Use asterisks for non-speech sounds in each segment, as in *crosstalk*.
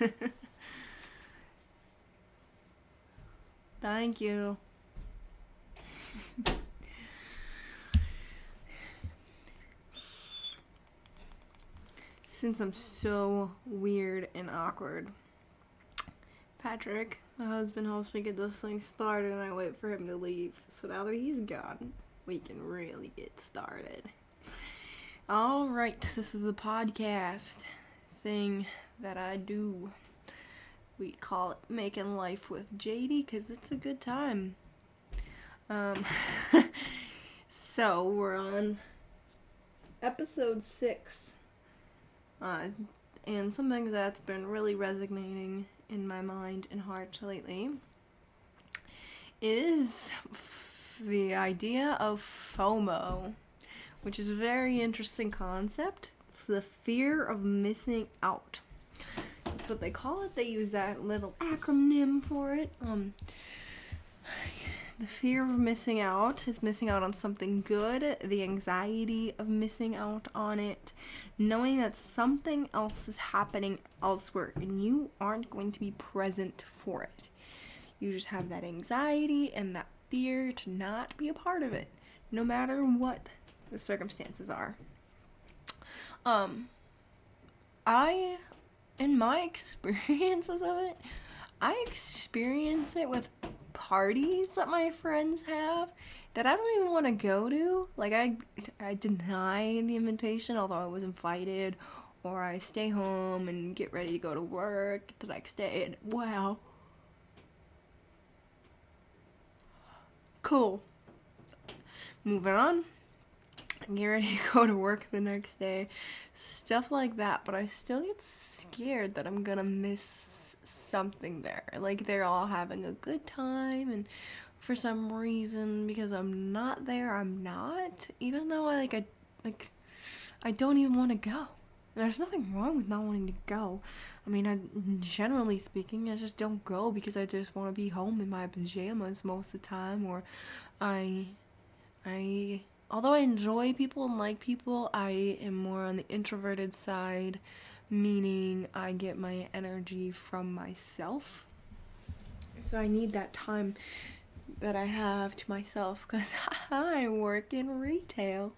*laughs* Thank you. Since I'm so weird and awkward, Patrick, my husband, helps me get this thing started and I wait for him to leave. So now that he's gone, we can really get started. Alright, this is the podcast thing that I do. We call it Making Life with Jadie because it's a good time. Um, *laughs* so we're on episode six. Uh, and something that's been really resonating in my mind and heart lately is the idea of FOMO, which is a very interesting concept. It's the fear of missing out. That's what they call it. They use that little acronym for it. Um, the fear of missing out is missing out on something good, the anxiety of missing out on it, knowing that something else is happening elsewhere and you aren't going to be present for it. You just have that anxiety and that fear to not be a part of it, no matter what the circumstances are. Um, I, in my *laughs* experiences of it, I experience it with parties that my friends have that I don't even want to go to. Like I I deny the invitation although I was invited or I stay home and get ready to go to work the next day and wow. Cool. Moving on. Get ready to *laughs* go to work the next day. Stuff like that, but I still get scared that I'm gonna miss something there. Like they're all having a good time and for some reason because I'm not there, I'm not. Even though I like I like I don't even want to go. There's nothing wrong with not wanting to go. I mean, I, generally speaking, I just don't go because I just want to be home in my pajamas most of the time, or I, I, although I enjoy people and like people, I am more on the introverted side, meaning I get my energy from myself. So I need that time that I have to myself because *laughs* I work in retail.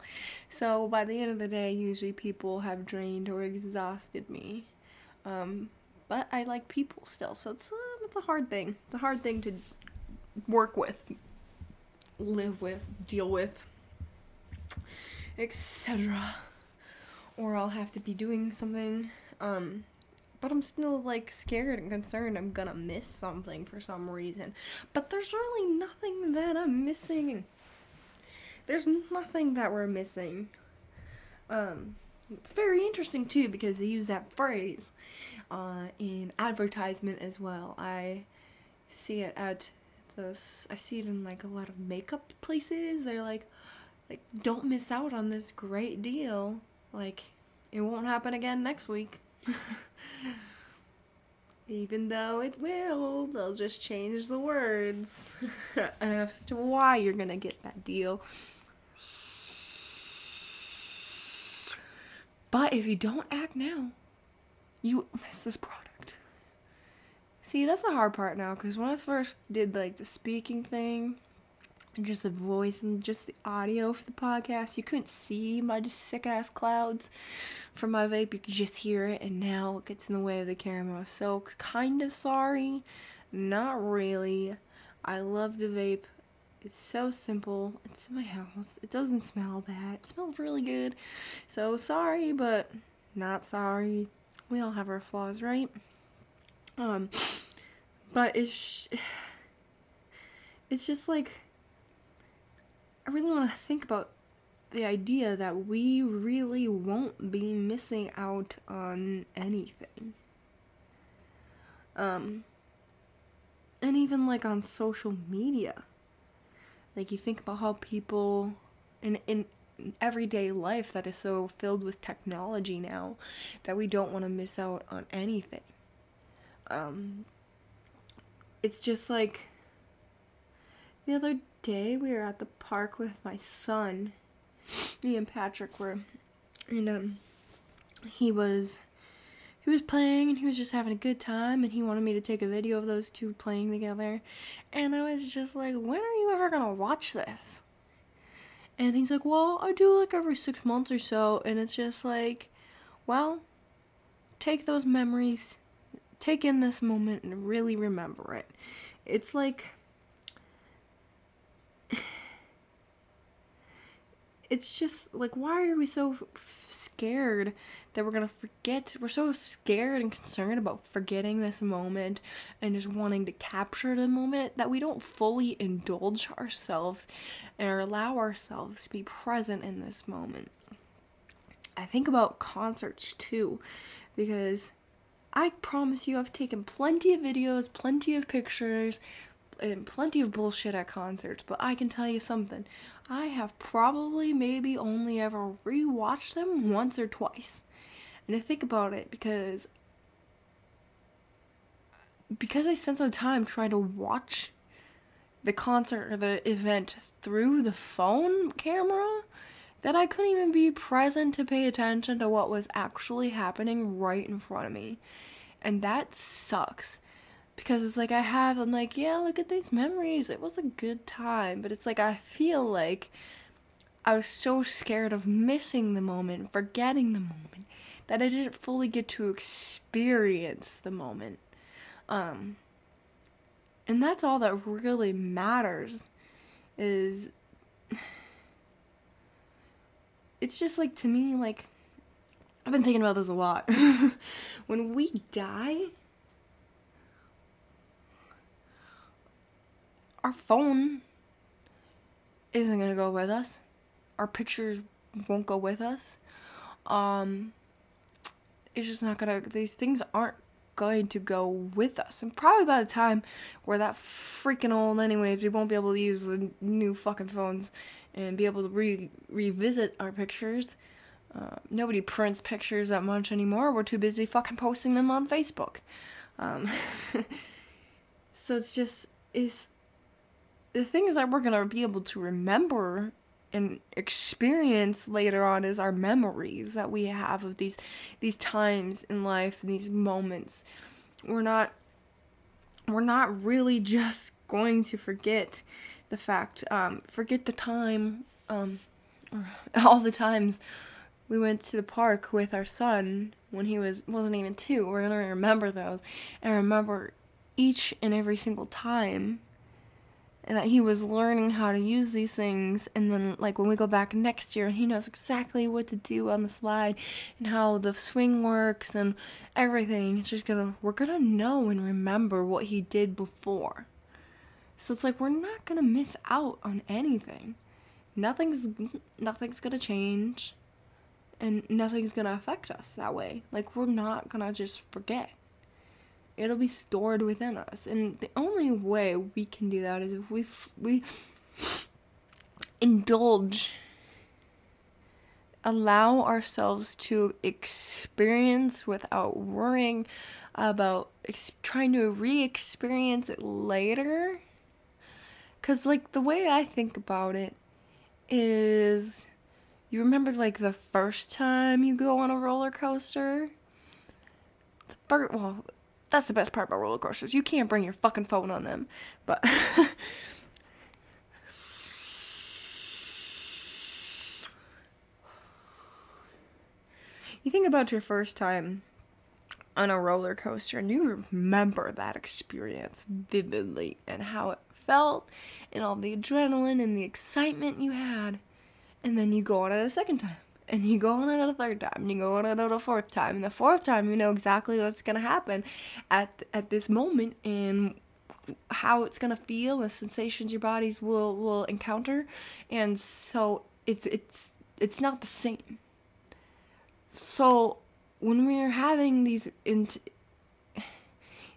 So by the end of the day, usually people have drained or exhausted me. Um, but I like people still, so it's a, it's a hard thing. It's a hard thing to work with, live with, deal with, etc. Or I'll have to be doing something. Um, but I'm still like scared and concerned I'm gonna miss something for some reason. But there's really nothing that I'm missing. There's nothing that we're missing. Um, it's very interesting too because they use that phrase uh, in advertisement as well. I see it at those. I see it in like a lot of makeup places. They're like, like don't miss out on this great deal. Like it won't happen again next week. *laughs* Even though it will, they'll just change the words *laughs* as to why you're gonna get that deal. But if you don't act now, you miss this product. See, that's the hard part now because when I first did like the speaking thing, just the voice and just the audio for the podcast. You couldn't see my just sick ass clouds from my vape. You could just hear it, and now it gets in the way of the camera. So kind of sorry, not really. I love the vape. It's so simple. It's in my house. It doesn't smell bad. It smells really good. So sorry, but not sorry. We all have our flaws, right? Um, but it's *sighs* it's just like I really want to think about the idea that we really won't be missing out on anything. Um, and even like on social media. Like you think about how people in in everyday life that is so filled with technology now that we don't want to miss out on anything. Um, it's just like the other day we were at the park with my son. Me and Patrick were, and um, he was he was playing and he was just having a good time and he wanted me to take a video of those two playing together. And I was just like, when are you ever gonna watch this? And he's like, well, I do like every six months or so. And it's just like, well, take those memories, take in this moment and really remember it. It's like, it's just like why are we so f- scared that we're gonna forget we're so scared and concerned about forgetting this moment and just wanting to capture the moment that we don't fully indulge ourselves and allow ourselves to be present in this moment. I think about concerts too because i promise you i've taken plenty of videos plenty of pictures and plenty of bullshit at concerts, but I can tell you something. I have probably maybe only ever rewatched them once or twice. And I think about it because because I spent some time trying to watch the concert or the event through the phone camera that I couldn't even be present to pay attention to what was actually happening right in front of me. And that sucks because it's like I have I'm like, yeah, look at these memories. It was a good time, but it's like I feel like I was so scared of missing the moment, forgetting the moment, that I didn't fully get to experience the moment. Um and that's all that really matters is *sighs* it's just like to me like I've been thinking about this a lot. *laughs* when we die, our phone isn't gonna go with us. Our pictures won't go with us. Um, it's just not gonna. These things aren't going to go with us. And probably by the time we're that freaking old, anyways, we won't be able to use the new fucking phones and be able to re- revisit our pictures. Uh, nobody prints pictures that much anymore. We're too busy fucking posting them on Facebook. Um, *laughs* so it's just it's the things that we're gonna be able to remember and experience later on is our memories that we have of these these times in life and these moments. We're not we're not really just going to forget the fact um, forget the time um, *laughs* all the times we went to the park with our son when he was wasn't even two. We're gonna remember those and remember each and every single time and that he was learning how to use these things. And then like when we go back next year and he knows exactly what to do on the slide and how the swing works and everything. It's just gonna we're gonna know and remember what he did before. So it's like we're not gonna miss out on anything. Nothing's nothing's gonna change and nothing's gonna affect us that way. Like we're not gonna just forget it'll be stored within us. And the only way we can do that is if we f- we indulge allow ourselves to experience without worrying about ex- trying to re-experience it later. Cuz like the way I think about it is you remember like the first time you go on a roller coaster? The first, well that's the best part about roller coasters. You can't bring your fucking phone on them. But *laughs* you think about your first time on a roller coaster and you remember that experience vividly and how it felt and all the adrenaline and the excitement you had. And then you go on it a second time and you go on it a third time, and you go on it a fourth time, and the fourth time you know exactly what's gonna happen at at this moment and how it's gonna feel, the sensations your bodies will will encounter, and so it's it's it's not the same. So when we're having these int-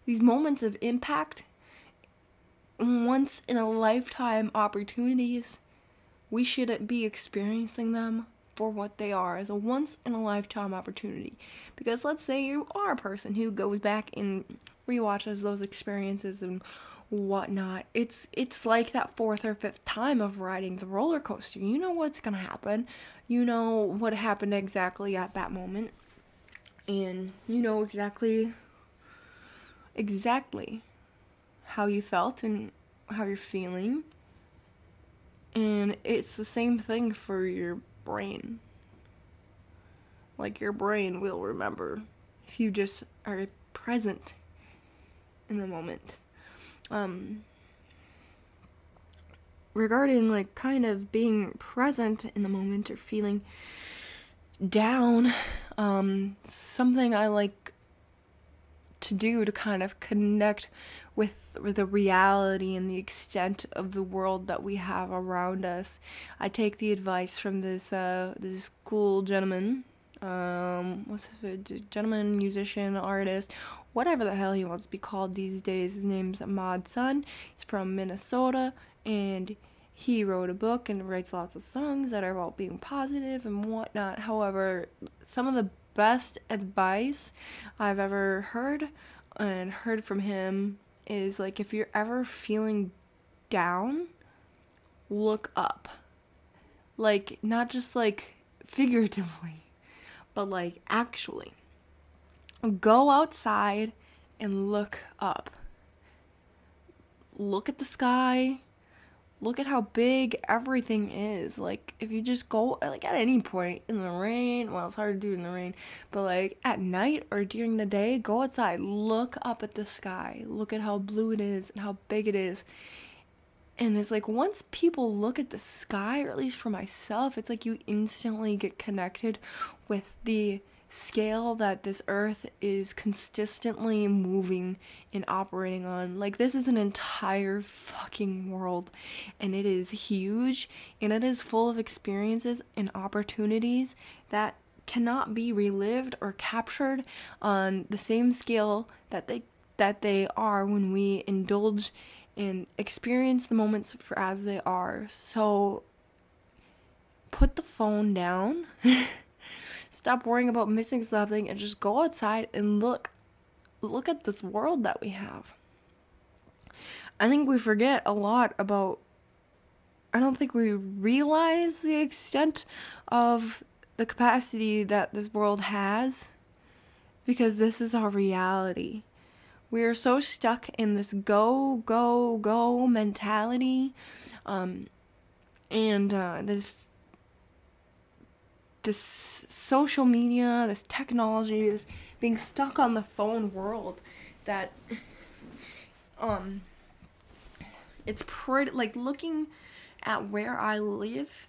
these moments of impact, once in a lifetime opportunities, we should be experiencing them for what they are as a once in a lifetime opportunity. Because let's say you are a person who goes back and rewatches those experiences and whatnot. It's it's like that fourth or fifth time of riding the roller coaster. You know what's gonna happen. You know what happened exactly at that moment. and you know exactly exactly how you felt and how you're feeling. And it's the same thing for your brain. Like your brain will remember if you just are present in the moment. Um, regarding like kind of being present in the moment or feeling down, um, something I like to do to kind of connect with the reality and the extent of the world that we have around us. I take the advice from this uh, this cool gentleman, um, what's it, gentleman, musician, artist, whatever the hell he wants to be called these days. His name's Ahmad Sun. He's from Minnesota, and he wrote a book and writes lots of songs that are about being positive and whatnot. However, some of the best advice I've ever heard and heard from him is like if you're ever feeling down, look up. Like, not just like *laughs* figuratively, but like actually. Go outside and look up. Look at the sky, look at how big everything is. Like, if you just go, like, at any point in the rain, well, it's hard to do in the rain, but like at night or during the day, go outside, look up at the sky, look at how blue it is and how big it is. And it's like once people look at the sky, or at least for myself, it's like you instantly get connected with the scale that this earth is consistently moving and operating on. Like, this is an entire fucking world, and it is huge, and it is full of experiences and opportunities that cannot be relived or captured on the same scale that they that they are when we indulge and experience the moments for as they are. So put the phone down. *laughs* Stop worrying about missing something and just go outside and look look at this world that we have. I think we forget a lot about I don't think we realize the extent of the capacity that this world has because this is our reality. We are so stuck in this go, go, go mentality um, and uh, this this social media, this technology, this being stuck on the phone world that um it's pretty like looking at where I live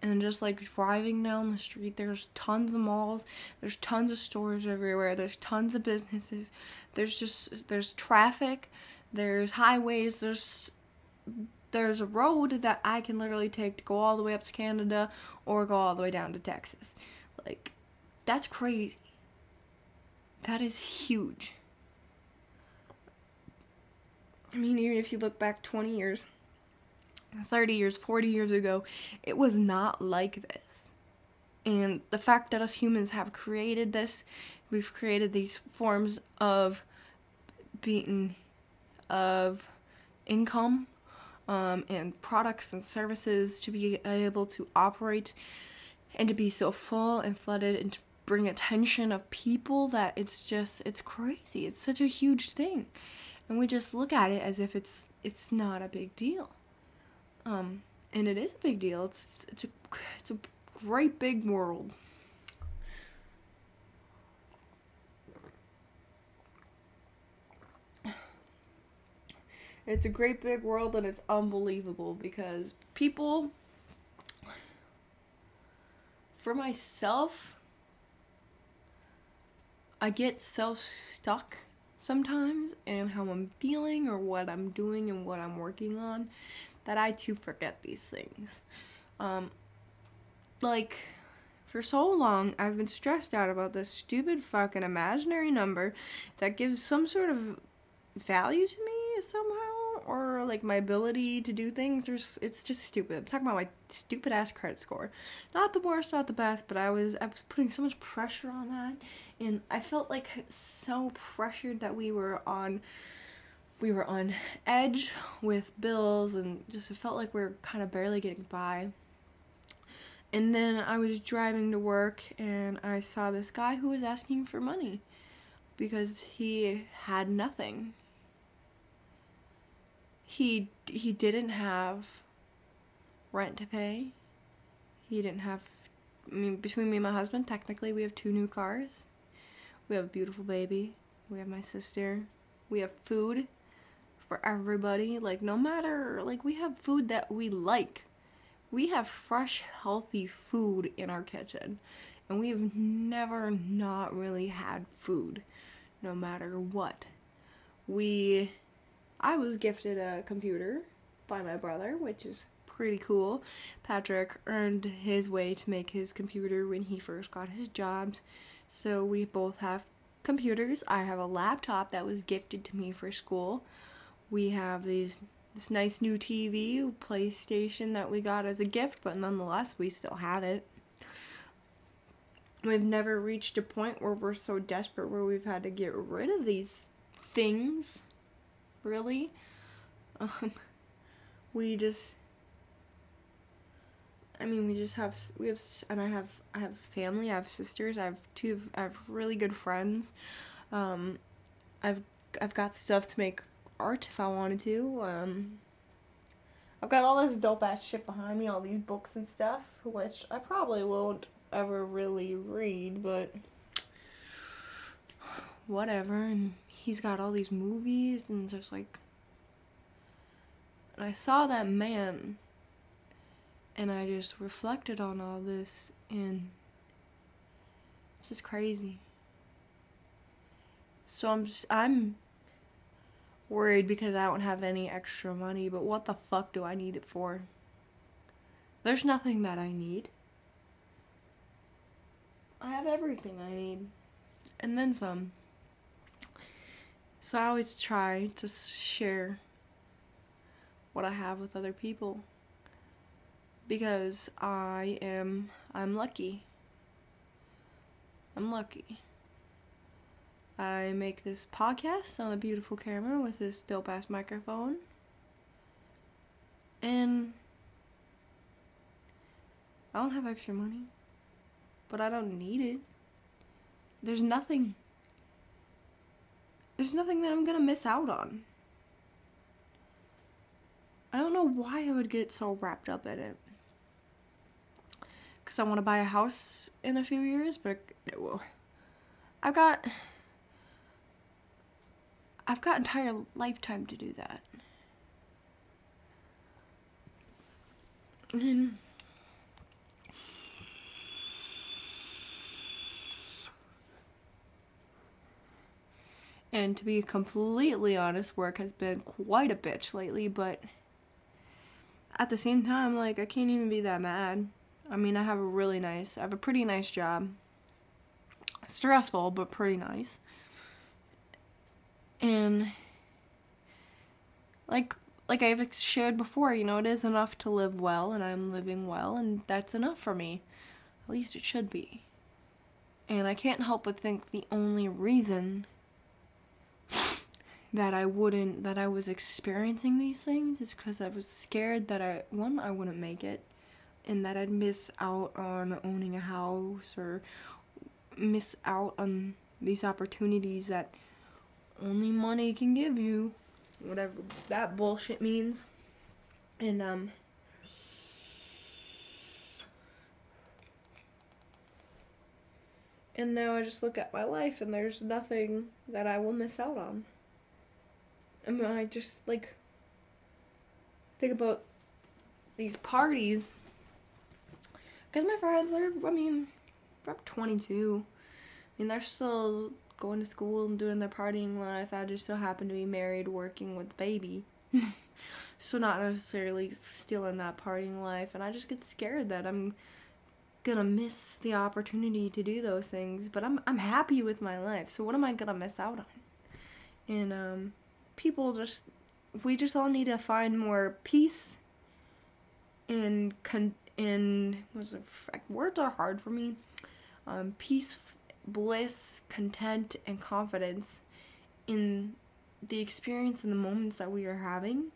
and just like driving down the street there's tons of malls there's tons of stores everywhere there's tons of businesses there's just there's traffic there's highways there's there's a road that I can literally take to go all the way up to Canada or go all the way down to Texas. Like, that's crazy. That is huge. I mean, even if you look back 20 years, 30 years, 40 years ago, it was not like this. And the fact that us humans have created this, we've created these forms of being, of income, um, and products and services to be able to operate and to be so full and flooded and to bring attention of people that it's just it's crazy. It's such a huge thing. And we just look at it as if it's it's not a big deal. Um and it is a big deal. It's it's a it's a great big world It's a great big world and it's unbelievable because people, for myself, I get so stuck sometimes in how I'm feeling or what I'm doing and what I'm working on that I too forget these things. Um, like, for so long, I've been stressed out about this stupid fucking imaginary number that gives some sort of value to me somehow or like my ability to do things. There's it's just stupid. I'm talking about my stupid ass credit score. Not the worst, not the best, but I was I was putting so much pressure on that and I felt like so pressured that we were on we were on edge with bills and just it felt like we are kind of barely getting by. And then I was driving to work and I saw this guy who was asking for money because he had nothing. He he didn't have rent to pay. He didn't have I mean between me and my husband, technically we have two new cars. We have a beautiful baby. We have my sister. We have food for everybody. Like no matter like we have food that we like we have fresh, healthy food in our kitchen, and we have never not really had food, no matter what. We, I was gifted a computer by my brother, which is pretty cool. Patrick earned his way to make his computer when he first got his jobs, so we both have computers. I have a laptop that was gifted to me for school. We have these this nice new TV, PlayStation that we got as a gift, but nonetheless, we still have it. We've never reached a point where we're so desperate where we've had to get rid of these things. Really? Um, we just I mean, we just have we have and I have I have family, I have sisters, I have two I have really good friends. Um I've I've got stuff to make art if I wanted to. Um, I've got all this dope ass shit behind me, all these books and stuff, which I probably won't ever really read, but whatever. And he's got all these movies, and just like. And I saw that man, and I just reflected on all this, and it's just crazy. So I'm just, I'm worried because I don't have any extra money, but what the fuck do I need it for? There's nothing that I need. I have everything I need. And then some. So I always try to share what I have with other people because I am I'm lucky. I'm lucky. I make this podcast on a beautiful camera with this dope ass microphone. And I don't have extra money, but I don't need it. There's nothing. There's nothing that I'm gonna miss out on. I don't know why I would get so wrapped up in it. Because I want to buy a house in a few years, but I've got I've got entire lifetime to do that. And to be completely honest, work has been quite a bitch lately, but at the same time, like, I can't even be that mad. I mean, I have a really nice, I have a pretty nice job. Stressful, but pretty nice. And like like I've shared before, you know, it is enough to live well and I'm living well and that's enough for me. At least it should be. And I can't help but think the only reason that I wouldn't that I was experiencing these things is because I was scared that I one I wouldn't make it and that I'd miss out on owning a house or miss out on these opportunities that only money can give you. Whatever that bullshit means. And, um, and now I just look at my life and there's nothing that I will miss out on. I I just like think about these parties because my friends are, I mean, they're 22. I mean, they're still going to school and doing their partying life. I just so happen to be married, working with baby. *laughs* so not necessarily still in that partying life. And I just get scared that I'm gonna miss the opportunity to do those things. But I'm I'm happy with my life. So what am I gonna miss out on? And um, people just we just all need to find more peace and con it words are hard for me. Um, peace bliss, content, and confidence in the experience and the moments that we are having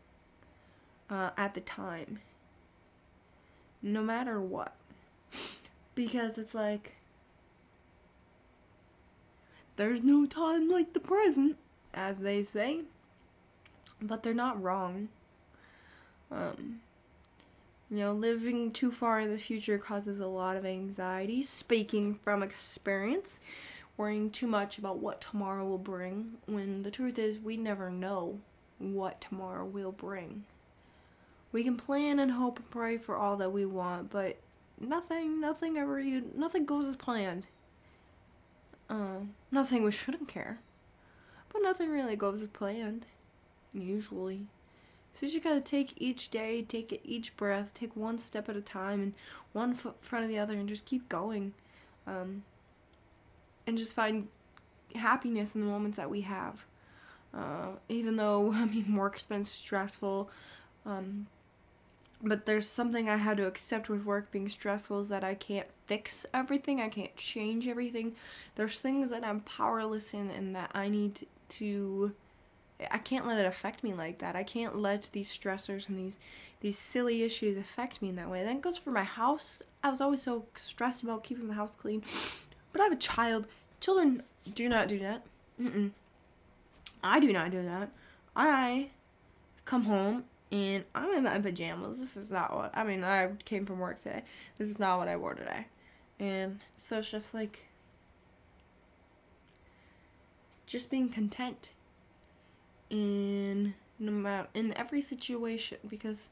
uh, at the time. No matter what. *laughs* because it's like there's no time like the present, as they say. But they're not wrong. Um, you know, living too far in the future causes a lot of anxiety. Speaking from experience, worrying too much about what tomorrow will bring, when the truth is, we never know what tomorrow will bring. We can plan and hope and pray for all that we want, but nothing, nothing ever, nothing goes as planned. Uh, not saying we shouldn't care, but nothing really goes as planned, usually. So you just gotta take each day, take each breath, take one step at a time, and one foot in front of the other, and just keep going, um, and just find happiness in the moments that we have. Uh, even though *laughs* I mean work's been stressful, um, but there's something I had to accept with work being stressful is that I can't fix everything, I can't change everything. There's things that I'm powerless in, and that I need to I can't let it affect me like that. I can't let these stressors and these these silly issues affect me in that way. That goes for my house. I was always so stressed about keeping the house clean. But I have a child. Children do not do that. Mm-mm. I do not do that. I come home and I'm in my pajamas. This is not what I mean. I came from work today. This is not what I wore today. And so it's just like just being content in no matter in every situation because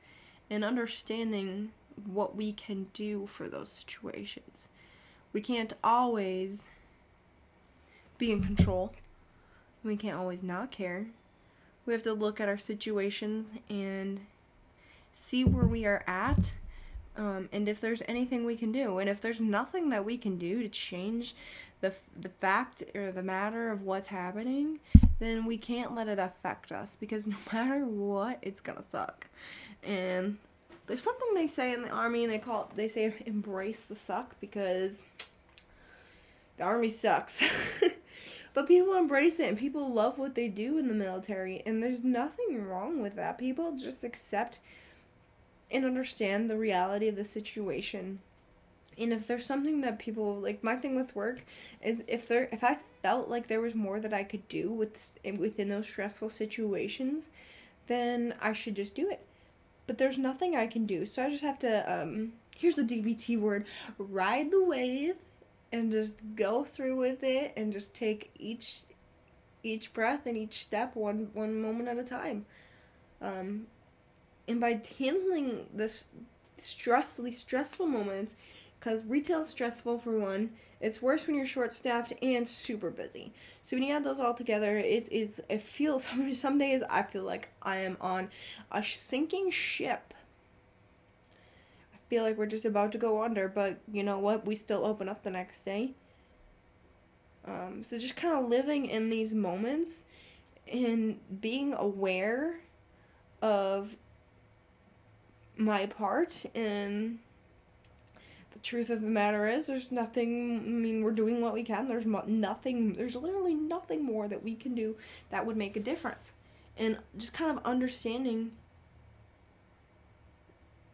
in understanding what we can do for those situations. We can't always be in control. We can't always not care. We have to look at our situations and see where we are at um, and if there's anything we can do. And if there's nothing that we can do to change the, the fact or the matter of what's happening, then we can't let it affect us because *laughs* no matter what, it's gonna suck. And there's something they say in the army, and they call it, they say embrace the suck because the army sucks. *laughs* but people embrace it and people love what they do in the military, and there's nothing wrong with that. People just accept and understand the reality of the situation. And if there's something that people like my thing with work is if there if i felt like there was more that i could do with within those stressful situations then i should just do it. But there's nothing i can do. So i just have to um here's the dbt word ride the wave and just go through with it and just take each each breath and each step one one moment at a time. Um and by handling this stressfully stressful moments because retail is stressful for one. It's worse when you're short staffed and super busy. So when you add those all together, it is. It feels *laughs* some days I feel like I am on a sinking ship. I feel like we're just about to go under, but you know what? We still open up the next day. Um, so just kind of living in these moments and being aware of my part in the truth of the matter is there's nothing i mean we're doing what we can. There's nothing there's literally nothing more that we can do that would make a difference. And just kind of understanding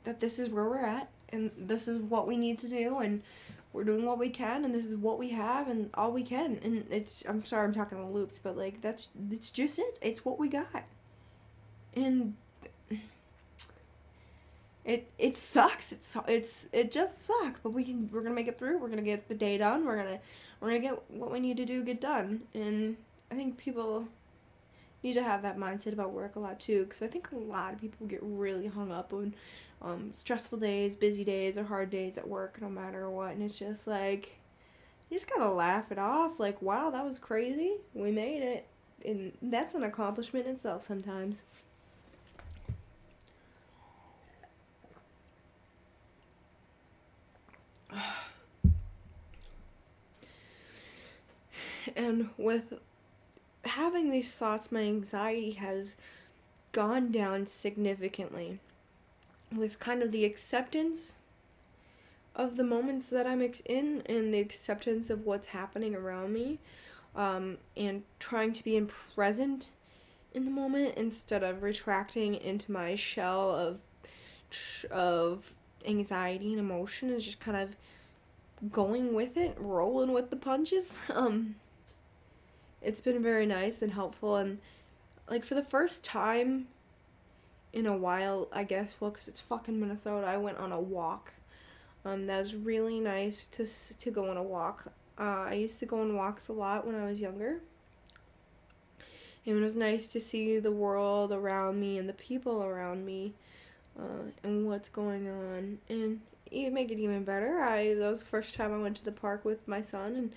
that this is where we're at and this is what we need to do and we're doing what we can and this is what we have and all we can. And it's i'm sorry i'm talking in loops but like that's it's just it. It's what we got. And it it sucks. It's it's it just sucks, but we can we're gonna make it through. We're gonna get the day done. We're gonna we're gonna get what we need to do get done. And I think people need to have that mindset about work a lot too, because I think a lot of people get really hung up on um, stressful days, busy days, or hard days at work, no matter what. And it's just like you just gotta laugh it off. Like, wow, that was crazy. We made it, and that's an accomplishment in itself sometimes. *sighs* and with having these thoughts, my anxiety has gone down significantly. With kind of the acceptance of the moments that I'm in and the acceptance of what's happening around me, um, and trying to be in present in the moment instead of retracting into my shell of of anxiety and emotion is just kind of going with it, rolling with the punches. *laughs* Um, it's been very nice and helpful, and like for the first time in a while, I guess, well, because it's fucking Minnesota, I went on a walk. Um, that was really nice to to go on a walk. Uh, I used to go on walks a lot when I was younger. And it was nice to see the world around me and the people around me uh, and what's going on. And even make it even better, I that was the first time I went to the park with my son, and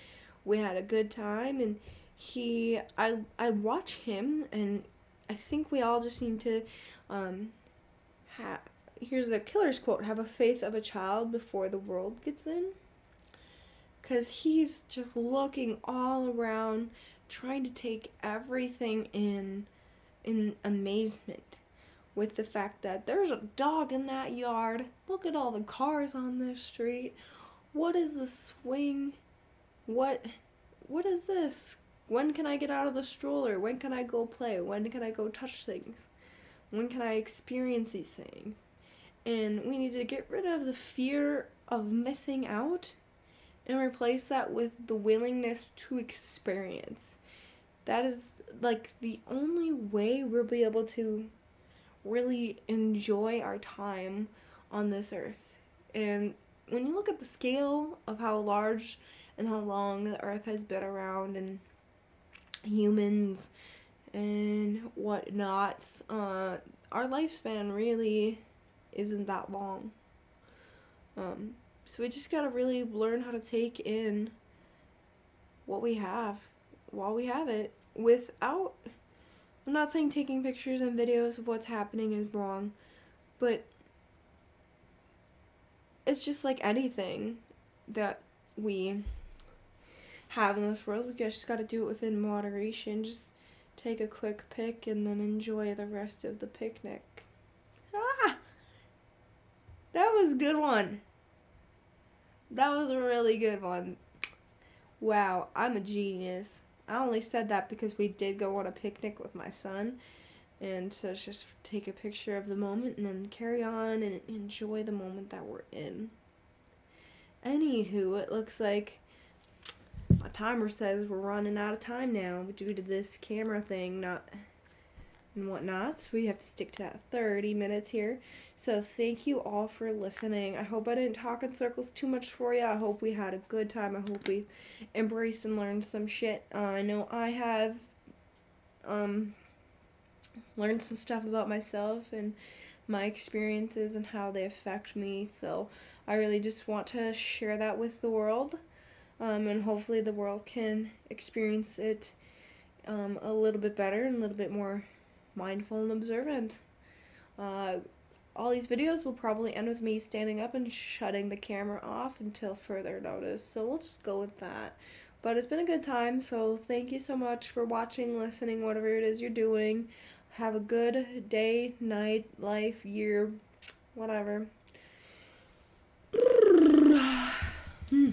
we had a good time. And he, I, I watch him, and I think we all just need to, um, have. Here's the killer's quote: "Have a faith of a child before the world gets in." Because he's just looking all around, trying to take everything in, in amazement with the fact that there's a dog in that yard. Look at all the cars on this street. What is the swing? What what is this? When can I get out of the stroller? When can I go play? When can I go touch things? When can I experience these things? And we need to get rid of the fear of missing out and replace that with the willingness to experience. That is like the only way we'll be able to really enjoy our time on this earth. And when you look at the scale of how large and how long the earth has been around and humans and whatnot, uh, our lifespan really isn't that long. Um, so we just gotta really learn how to take in what we have while we have it without I'm not saying taking pictures and videos of what's happening is wrong, but it's just like anything that we have in this world. We just got to do it within moderation. Just take a quick pic and then enjoy the rest of the picnic. Ah! That was a good one. That was a really good one. Wow, I'm a genius. I only said that because we did go on a picnic with my son. And so just take a picture of the moment and then carry on and enjoy the moment that we're in. Anywho, it looks like my timer says we're running out of time now due to this camera thing not and whatnot. We have to stick to that 30 minutes here. So thank you all for listening. I hope I didn't talk in circles too much for you. I hope we had a good time. I hope we embraced and learned some shit. Uh, I know I have um, learned some stuff about myself and my experiences and how they affect me. So I really just want to share that with the world. Um, and hopefully the world can experience it um, a little bit better and a little bit more mindful and observant. Uh, all these videos will probably end with me standing up and shutting the camera off until further notice, so we'll just go with that. But it's been a good time, so thank you so much for watching, listening, whatever it is you're doing. Have a good day, night, life, year, whatever. *sighs* hmm.